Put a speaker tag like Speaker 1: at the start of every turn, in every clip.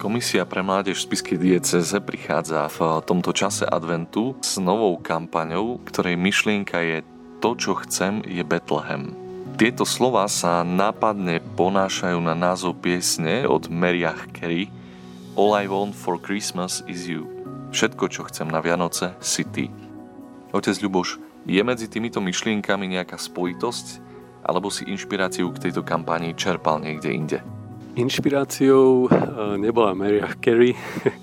Speaker 1: Komisia pre mládež v Spiskej dieceze prichádza v tomto čase adventu s novou kampaňou, ktorej myšlienka je To, čo chcem, je Betlehem. Tieto slova sa nápadne ponášajú na názov piesne od Meriach Carey All I want for Christmas is you. Všetko, čo chcem na Vianoce, si ty. Otec Ľuboš, je medzi týmito myšlienkami nejaká spojitosť, alebo si inšpiráciu k tejto kampanii čerpal niekde inde?
Speaker 2: Inšpiráciou eh, nebola Mariah Carey,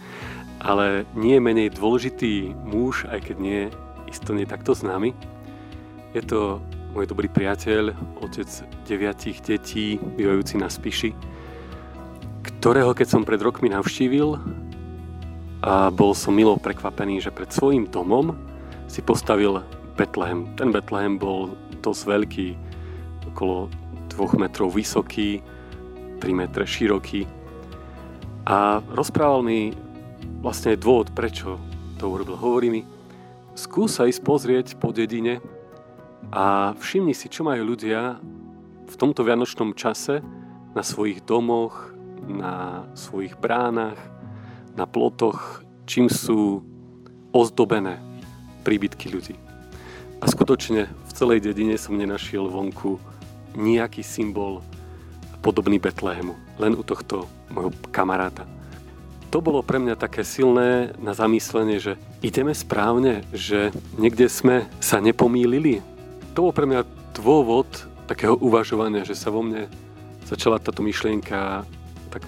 Speaker 2: ale nie menej dôležitý muž, aj keď nie isto nie takto známy. Je to môj dobrý priateľ, otec deviatich detí, bývajúci na Spiši, ktorého keď som pred rokmi navštívil a bol som milo prekvapený, že pred svojim domom si postavil Betlehem. Ten Betlehem bol dosť veľký, okolo dvoch metrov vysoký, 3 metre široký. A rozprával mi vlastne dôvod, prečo to urobil. Hovorí mi, skús sa ísť pozrieť po dedine a všimni si, čo majú ľudia v tomto vianočnom čase na svojich domoch, na svojich bránach, na plotoch, čím sú ozdobené príbytky ľudí. A skutočne v celej dedine som nenašiel vonku nejaký symbol podobný Betlehemu. Len u tohto môjho kamaráta. To bolo pre mňa také silné na zamyslenie, že ideme správne, že niekde sme sa nepomýlili. To bol pre mňa dôvod takého uvažovania, že sa vo mne začala táto myšlienka tak,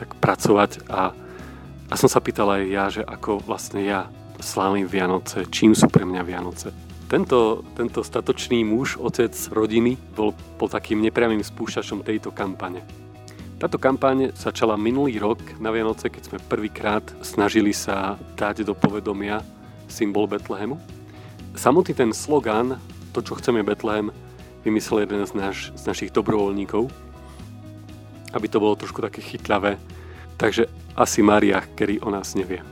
Speaker 2: tak pracovať a, a som sa pýtal aj ja, že ako vlastne ja slávim Vianoce, čím sú pre mňa Vianoce. Tento, tento statočný muž, otec rodiny, bol po takým nepriamým spúšťačom tejto kampane. Táto kampaň začala minulý rok na Vianoce, keď sme prvýkrát snažili sa dať do povedomia symbol Betlehemu. Samotný ten slogan, to čo chceme Betlehem, vymyslel jeden z, naš, z našich dobrovoľníkov, aby to bolo trošku také chytľavé. Takže asi Maria, ktorý o nás nevie.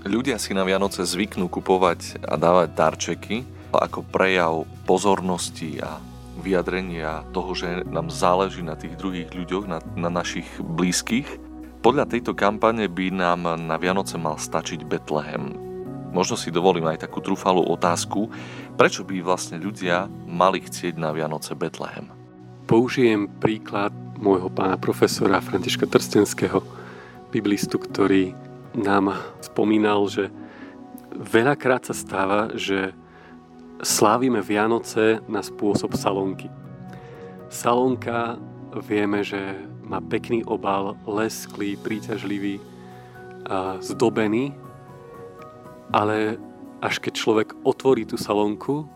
Speaker 1: Ľudia si na Vianoce zvyknú kupovať a dávať darčeky ako prejav pozornosti a vyjadrenia toho, že nám záleží na tých druhých ľuďoch, na, na našich blízkych. Podľa tejto kampane by nám na Vianoce mal stačiť Betlehem. Možno si dovolím aj takú trúfalú otázku, prečo by vlastne ľudia mali chcieť na Vianoce Betlehem?
Speaker 2: Použijem príklad môjho pána profesora Františka Trstenského, biblistu, ktorý nám spomínal, že veľakrát sa stáva, že slávime Vianoce na spôsob salonky. Salonka vieme, že má pekný obal, lesklý, príťažlivý, zdobený, ale až keď človek otvorí tú salonku,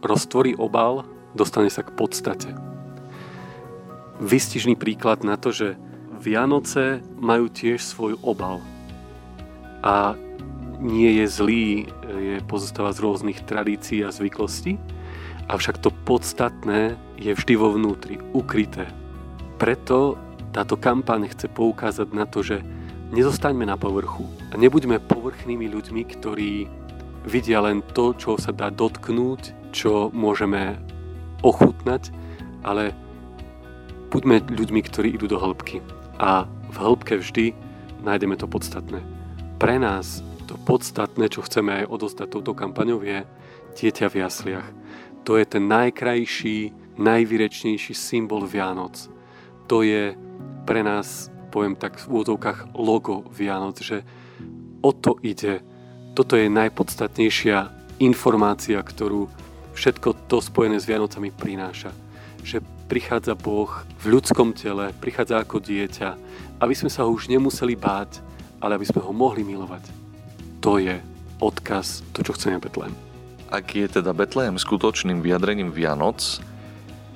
Speaker 2: roztvorí obal, dostane sa k podstate. Vystižný príklad na to, že Vianoce majú tiež svoj obal – a nie je zlý, je pozostáva z rôznych tradícií a zvyklostí, avšak to podstatné je vždy vo vnútri, ukryté. Preto táto kampaň chce poukázať na to, že nezostaňme na povrchu a nebuďme povrchnými ľuďmi, ktorí vidia len to, čo sa dá dotknúť, čo môžeme ochutnať, ale buďme ľuďmi, ktorí idú do hĺbky. A v hĺbke vždy nájdeme to podstatné pre nás to podstatné, čo chceme aj odozdať touto kampaňou je dieťa v jasliach. To je ten najkrajší, najvýrečnejší symbol Vianoc. To je pre nás, poviem tak v úvodzovkách, logo Vianoc, že o to ide. Toto je najpodstatnejšia informácia, ktorú všetko to spojené s Vianocami prináša. Že prichádza Boh v ľudskom tele, prichádza ako dieťa, aby sme sa ho už nemuseli báť, ale aby sme ho mohli milovať. To je odkaz, to, čo chceme Betlehem.
Speaker 1: Ak je teda Betlehem skutočným vyjadrením Vianoc,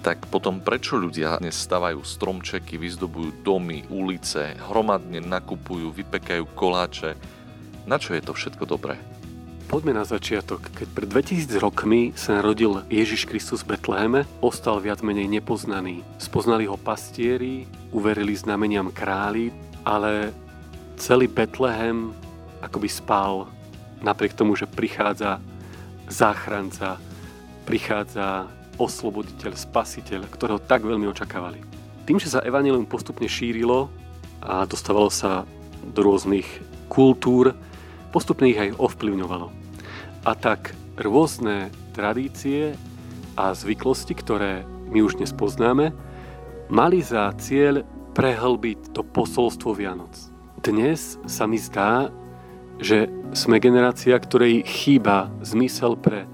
Speaker 1: tak potom prečo ľudia dnes stavajú stromčeky, vyzdobujú domy, ulice, hromadne nakupujú, vypekajú koláče? Na čo je to všetko dobré?
Speaker 2: Poďme na začiatok. Keď pred 2000 rokmi sa narodil Ježiš Kristus v Betleheme, ostal viac menej nepoznaný. Spoznali ho pastieri, uverili znameniam králi, ale celý Betlehem akoby spal napriek tomu, že prichádza záchranca, prichádza osloboditeľ, spasiteľ, ktorého tak veľmi očakávali. Tým, že sa evanilium postupne šírilo a dostávalo sa do rôznych kultúr, postupne ich aj ovplyvňovalo. A tak rôzne tradície a zvyklosti, ktoré my už dnes poznáme, mali za cieľ prehlbiť to posolstvo Vianoc. Dnes sa mi zdá, že sme generácia, ktorej chýba zmysel pre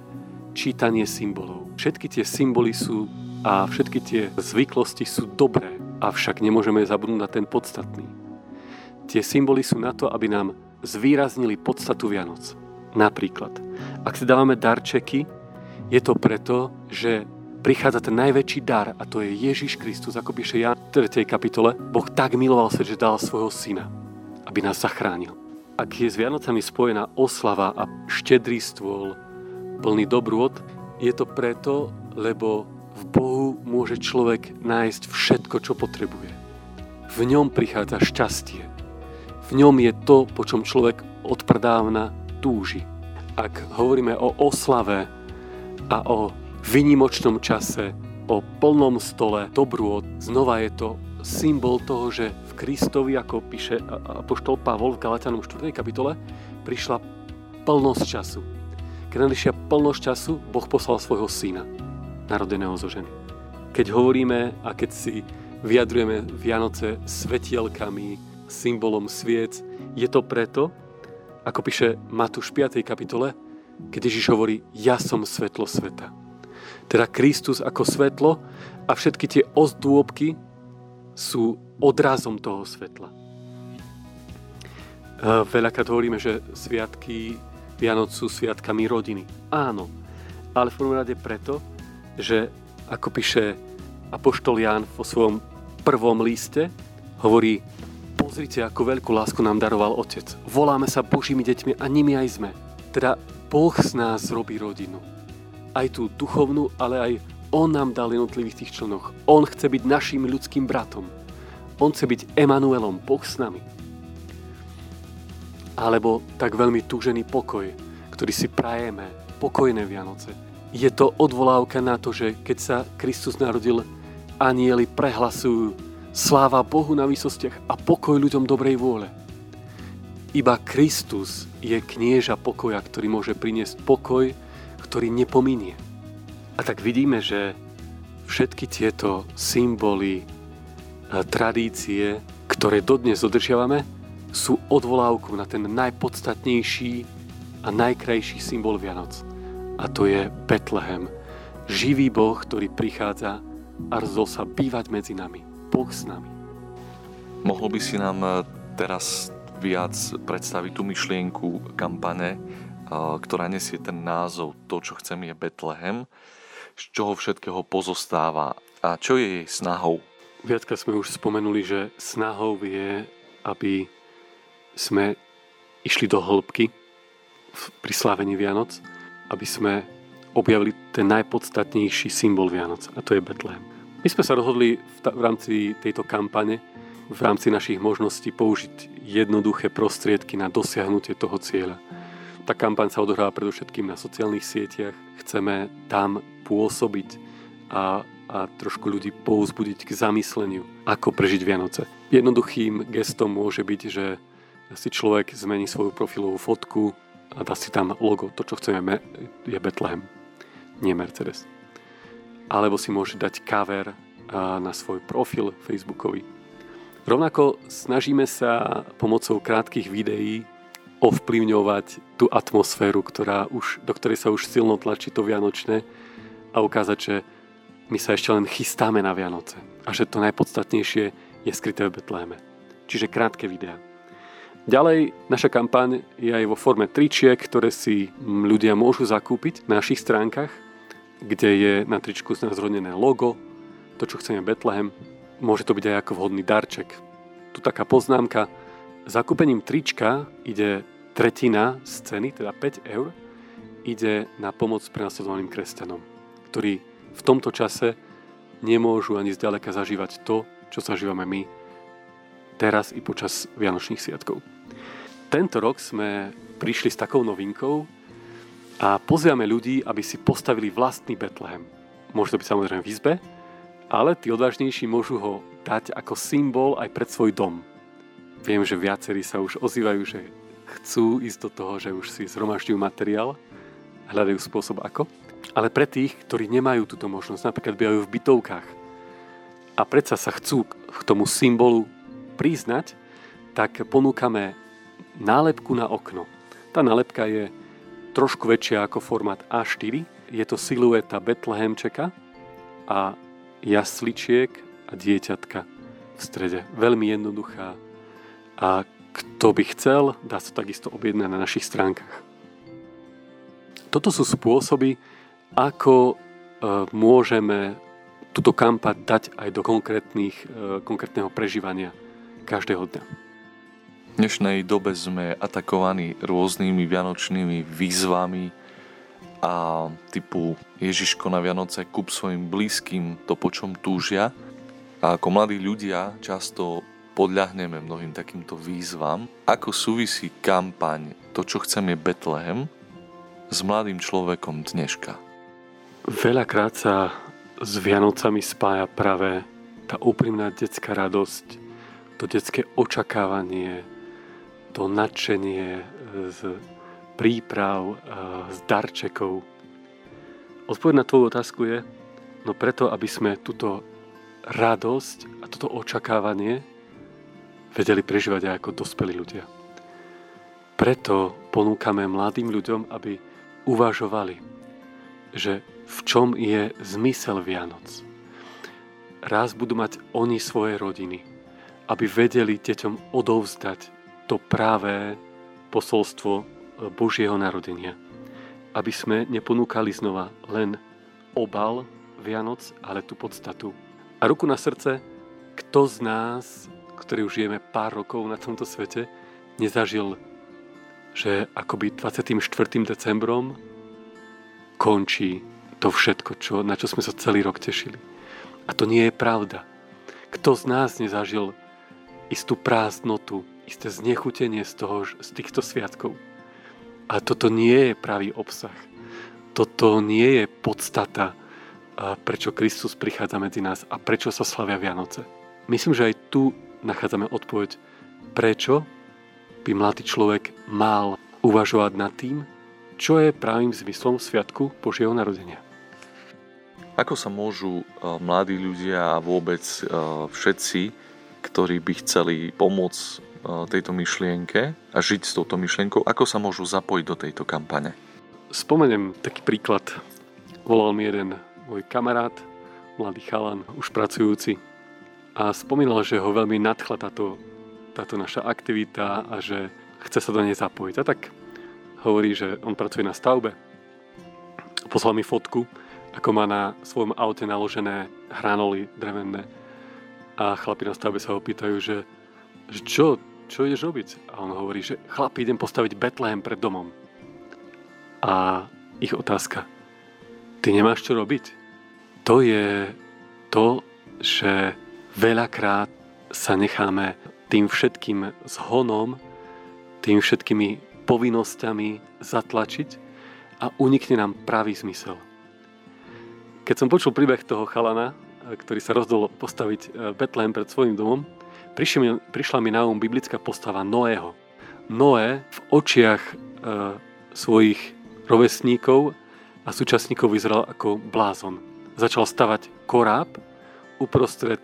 Speaker 2: čítanie symbolov. Všetky tie symboly sú a všetky tie zvyklosti sú dobré, avšak nemôžeme zabudnúť na ten podstatný. Tie symboly sú na to, aby nám zvýraznili podstatu Vianoc. Napríklad, ak si dávame darčeky, je to preto, že prichádza ten najväčší dar a to je Ježiš Kristus, ako píše Jan v 3. kapitole. Boh tak miloval svet, že dal svojho syna, aby nás zachránil. Ak je s Vianocami spojená oslava a štedrý stôl, plný dobrôd, je to preto, lebo v Bohu môže človek nájsť všetko, čo potrebuje. V ňom prichádza šťastie. V ňom je to, po čom človek odprdávna túži. Ak hovoríme o oslave a o vynimočnom čase, o plnom stole dobrôd, znova je to symbol toho, že Kristovi, ako píše apoštol Pavol v Galatianom 4. kapitole, prišla plnosť času. Keď nadišia plnosť času, Boh poslal svojho syna, narodeného zo ženy. Keď hovoríme a keď si vyjadrujeme Vianoce svetielkami, symbolom sviec, je to preto, ako píše Matúš v 5. kapitole, keď Ježiš hovorí, ja som svetlo sveta. Teda Kristus ako svetlo a všetky tie ozdôbky sú odrazom toho svetla. Veľakrát hovoríme, že sviatky Vianoc sú sviatkami rodiny. Áno, ale v prvom rade preto, že ako píše Apoštol Ján vo svojom prvom liste, hovorí, pozrite, ako veľkú lásku nám daroval Otec. Voláme sa Božími deťmi a nimi aj sme. Teda Boh z nás robí rodinu. Aj tú duchovnú, ale aj On nám dal jednotlivých tých členoch. On chce byť našim ľudským bratom. On chce byť Emanuelom, Boh s nami. Alebo tak veľmi túžený pokoj, ktorý si prajeme, pokojné Vianoce. Je to odvolávka na to, že keď sa Kristus narodil, anieli prehlasujú Sláva Bohu na výsostiach a pokoj ľuďom dobrej vôle. Iba Kristus je knieža pokoja, ktorý môže priniesť pokoj, ktorý nepominie. A tak vidíme, že všetky tieto symboly, tradície, ktoré dodnes dodržiavame, sú odvolávkou na ten najpodstatnejší a najkrajší symbol Vianoc. A to je Betlehem. Živý Boh, ktorý prichádza a rozol sa bývať medzi nami. Boh s nami.
Speaker 1: Mohol by si nám e, teraz viac predstaviť tú myšlienku kampane, e, ktorá nesie ten názov To, čo chcem, je Betlehem, z čoho všetkého pozostáva a čo je jej snahou?
Speaker 2: Viacka sme už spomenuli, že snahou je, aby sme išli do hĺbky pri slávení Vianoc, aby sme objavili ten najpodstatnejší symbol Vianoc a to je Betlehem. My sme sa rozhodli v, ta- v rámci tejto kampane, v rámci našich možností použiť jednoduché prostriedky na dosiahnutie toho cieľa. Tá kampaň sa odohráva predovšetkým na sociálnych sieťach. Chceme tam pôsobiť a, a trošku ľudí pouzbudiť k zamysleniu, ako prežiť Vianoce. Jednoduchým gestom môže byť, že si človek zmení svoju profilovú fotku a dá si tam logo. To, čo chceme, je Betlehem, nie Mercedes alebo si môže dať cover na svoj profil facebookový. Rovnako snažíme sa pomocou krátkých videí ovplyvňovať tú atmosféru, ktorá už, do ktorej sa už silno tlačí to Vianočné a ukázať, že my sa ešte len chystáme na Vianoce a že to najpodstatnejšie je skryté v Betleheme. Čiže krátke videá. Ďalej, naša kampaň je aj vo forme tričiek, ktoré si ľudia môžu zakúpiť na našich stránkach kde je na tričku znázornené logo, to, čo chceme Betlehem. Môže to byť aj ako vhodný darček. Tu taká poznámka. Zakúpením trička ide tretina z ceny, teda 5 eur, ide na pomoc prenasledovaným kresťanom, ktorí v tomto čase nemôžu ani zďaleka zažívať to, čo zažívame my teraz i počas Vianočných sviatkov. Tento rok sme prišli s takou novinkou, a pozývame ľudí, aby si postavili vlastný Betlehem. Môže to byť samozrejme v izbe, ale tí odvážnejší môžu ho dať ako symbol aj pred svoj dom. viem, že viacerí sa už ozývajú, že chcú ísť do toho, že už si zhromažďujú materiál, hľadajú spôsob ako. Ale pre tých, ktorí nemajú túto možnosť, napríklad bývajú v bytovkách a predsa sa chcú k tomu symbolu priznať, tak ponúkame nálepku na okno. Tá nálepka je trošku väčšia ako formát A4. Je to silueta Betlehemčeka a jasličiek a dieťatka v strede. Veľmi jednoduchá. A kto by chcel, dá sa takisto objednať na našich stránkach. Toto sú spôsoby, ako e, môžeme túto kampaň dať aj do konkrétnych, e, konkrétneho prežívania každého dňa.
Speaker 1: V dnešnej dobe sme atakovaní rôznymi vianočnými výzvami a typu Ježiško na Vianoce kúp svojim blízkym to, po čom túžia. A ako mladí ľudia často podľahneme mnohým takýmto výzvam. Ako súvisí kampaň To, čo chcem je Betlehem s mladým človekom dneška?
Speaker 2: Veľakrát sa s Vianocami spája práve tá úprimná detská radosť, to detské očakávanie, to nadšenie z príprav, z darčekov. Odpoveď na tvoju otázku je, no preto, aby sme túto radosť a toto očakávanie vedeli prežívať aj ako dospelí ľudia. Preto ponúkame mladým ľuďom, aby uvažovali, že v čom je zmysel Vianoc. Raz budú mať oni svoje rodiny, aby vedeli deťom odovzdať to práve posolstvo e, Božieho narodenia. Aby sme neponúkali znova len obal Vianoc, ale tú podstatu. A ruku na srdce, kto z nás, ktorí už žijeme pár rokov na tomto svete, nezažil, že akoby 24. decembrom končí to všetko, čo, na čo sme sa celý rok tešili. A to nie je pravda. Kto z nás nezažil istú prázdnotu, isté znechutenie z, toho, z týchto sviatkov? A toto nie je pravý obsah. Toto nie je podstata, prečo Kristus prichádza medzi nás a prečo sa slavia Vianoce. Myslím, že aj tu nachádzame odpoveď, prečo by mladý človek mal uvažovať nad tým, čo je pravým zmyslom Sviatku Božieho narodenia.
Speaker 1: Ako sa môžu e, mladí ľudia a vôbec e, všetci, ktorí by chceli pomôcť e, tejto myšlienke a žiť s touto myšlienkou, ako sa môžu zapojiť do tejto kampane?
Speaker 2: Spomeniem taký príklad. Volal mi jeden môj kamarát, mladý chalan, už pracujúci a spomínal, že ho veľmi nadchla táto, táto naša aktivita a že chce sa do nej zapojiť. A tak hovorí, že on pracuje na stavbe. Poslal mi fotku, ako má na svojom aute naložené hranoly drevené. A chlapi na stavbe sa ho pýtajú, že, že čo, čo ideš robiť? A on hovorí, že chlapi, idem postaviť Betlehem pred domom. A ich otázka, ty nemáš čo robiť? To je to, že veľakrát sa necháme tým všetkým zhonom, tým všetkými povinnosťami zatlačiť a unikne nám pravý zmysel. Keď som počul príbeh toho chalana, e, ktorý sa rozdol postaviť e, Betlehem pred svojim domom, prišla mi na um biblická postava Noého. Noé v očiach e, svojich rovesníkov a súčasníkov vyzeral ako blázon. Začal stavať koráb uprostred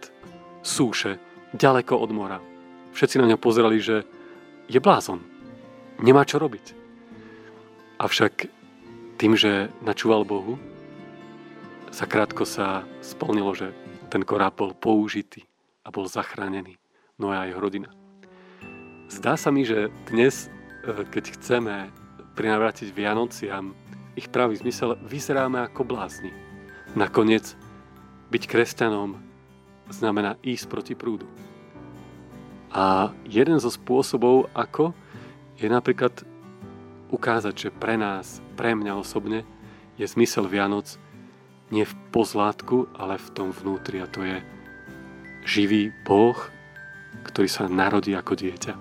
Speaker 2: súše, ďaleko od mora. Všetci na ňa pozerali, že je blázon. Nemá čo robiť. Avšak tým, že načúval Bohu, Zakrátko sa splnilo, že ten koráb bol použitý a bol zachránený. No a jeho rodina. Zdá sa mi, že dnes, e, keď chceme prinavrátiť Vianociam ich pravý zmysel, vyzeráme ako blázni. Nakoniec, byť kresťanom znamená ísť proti prúdu. A jeden zo spôsobov, ako, je napríklad ukázať, že pre nás, pre mňa osobne, je zmysel Vianoc nie v pozlátku, ale v tom vnútri a to je živý Boh, ktorý sa narodí ako dieťa.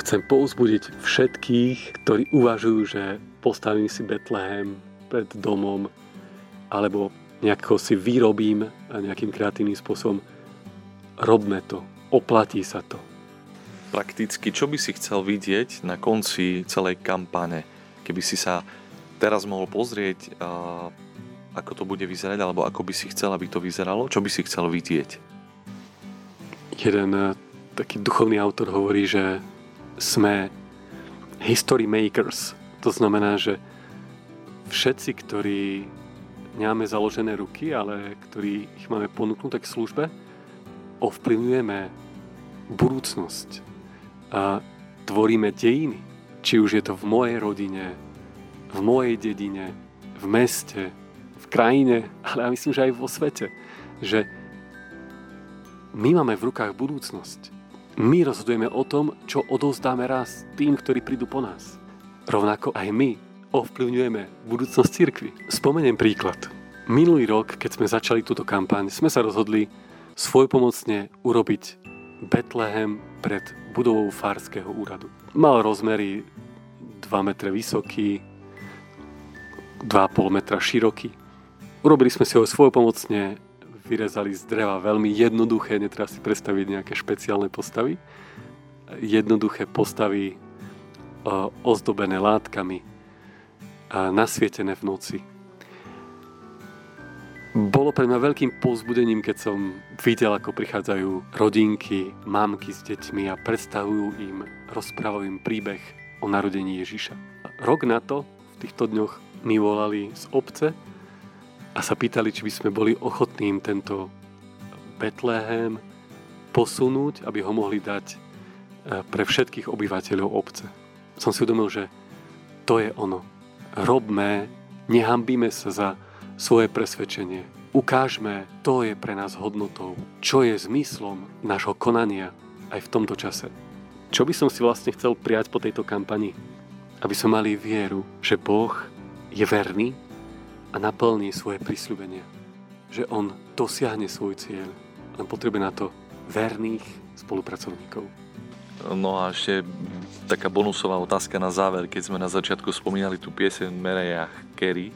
Speaker 2: Chcem pouzbudiť všetkých, ktorí uvažujú, že postavím si Betlehem pred domom alebo nejako si vyrobím nejakým kreatívnym spôsobom. Robme to, oplatí sa to.
Speaker 1: Prakticky, čo by si chcel vidieť na konci celej kampane? Keby si sa teraz mohol pozrieť, ako to bude vyzerať, alebo ako by si chcel, aby to vyzeralo, čo by si chcel vidieť?
Speaker 2: Jeden eh, taký duchovný autor hovorí, že sme history makers. To znamená, že všetci, ktorí nemáme založené ruky, ale ktorí ich máme ponúknuté k službe, ovplyvňujeme budúcnosť a tvoríme dejiny. Či už je to v mojej rodine, v mojej dedine, v meste, v krajine, ale ja myslím, že aj vo svete. Že my máme v rukách budúcnosť. My rozhodujeme o tom, čo odovzdáme raz tým, ktorí prídu po nás. Rovnako aj my ovplyvňujeme budúcnosť cirkvy. Spomeniem príklad. Minulý rok, keď sme začali túto kampaň, sme sa rozhodli svojpomocne urobiť Betlehem pred budovou Farského úradu. Mal rozmery 2 metre vysoký, 2,5 metra široký. Urobili sme si ho svojpomocne, vyrezali z dreva veľmi jednoduché, netreba si predstaviť nejaké špeciálne postavy. Jednoduché postavy ozdobené látkami, nasvietené v noci bolo pre mňa veľkým povzbudením, keď som videl, ako prichádzajú rodinky, mamky s deťmi a predstavujú im, rozprávajú im príbeh o narodení Ježiša. Rok na to, v týchto dňoch, mi volali z obce a sa pýtali, či by sme boli ochotní im tento Betlehem posunúť, aby ho mohli dať e, pre všetkých obyvateľov obce. Som si uvedomil, že to je ono. Robme, nehambíme sa za svoje presvedčenie. Ukážme, to je pre nás hodnotou, čo je zmyslom nášho konania aj v tomto čase. Čo by som si vlastne chcel prijať po tejto kampani? Aby sme mali vieru, že Boh je verný a naplní svoje prisľubenia. Že On dosiahne svoj cieľ. Len potrebuje na to verných spolupracovníkov.
Speaker 1: No a ešte taká bonusová otázka na záver, keď sme na začiatku spomínali tú pieseň Mereja Kerry,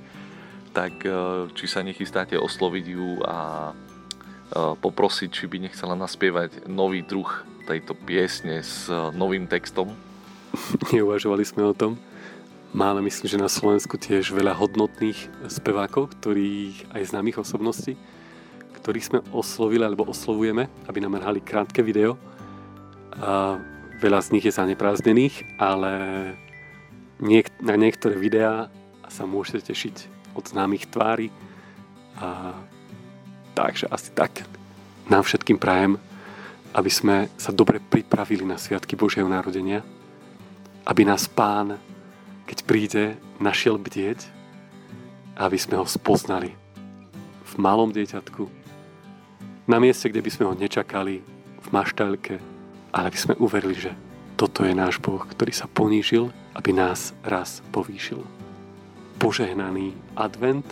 Speaker 1: tak e, či sa nechystáte osloviť ju a e, poprosiť, či by nechcela naspievať nový druh tejto piesne s e, novým textom?
Speaker 2: Neuvažovali sme o tom. Máme, myslím, že na Slovensku tiež veľa hodnotných spevákov, ktorých aj známych osobností, ktorých sme oslovili alebo oslovujeme, aby nám hrali krátke video. A veľa z nich je zaneprázdnených, ale niek- na niektoré videá sa môžete tešiť od známych tvári. A, takže asi tak. Nám všetkým prajem, aby sme sa dobre pripravili na Sviatky Božieho narodenia, aby nás Pán, keď príde, našiel bdieť, aby sme ho spoznali v malom dieťatku, na mieste, kde by sme ho nečakali, v maštalke, ale aby sme uverili, že toto je náš Boh, ktorý sa ponížil, aby nás raz povýšil požehnaný advent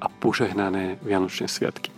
Speaker 2: a požehnané Vianočné sviatky.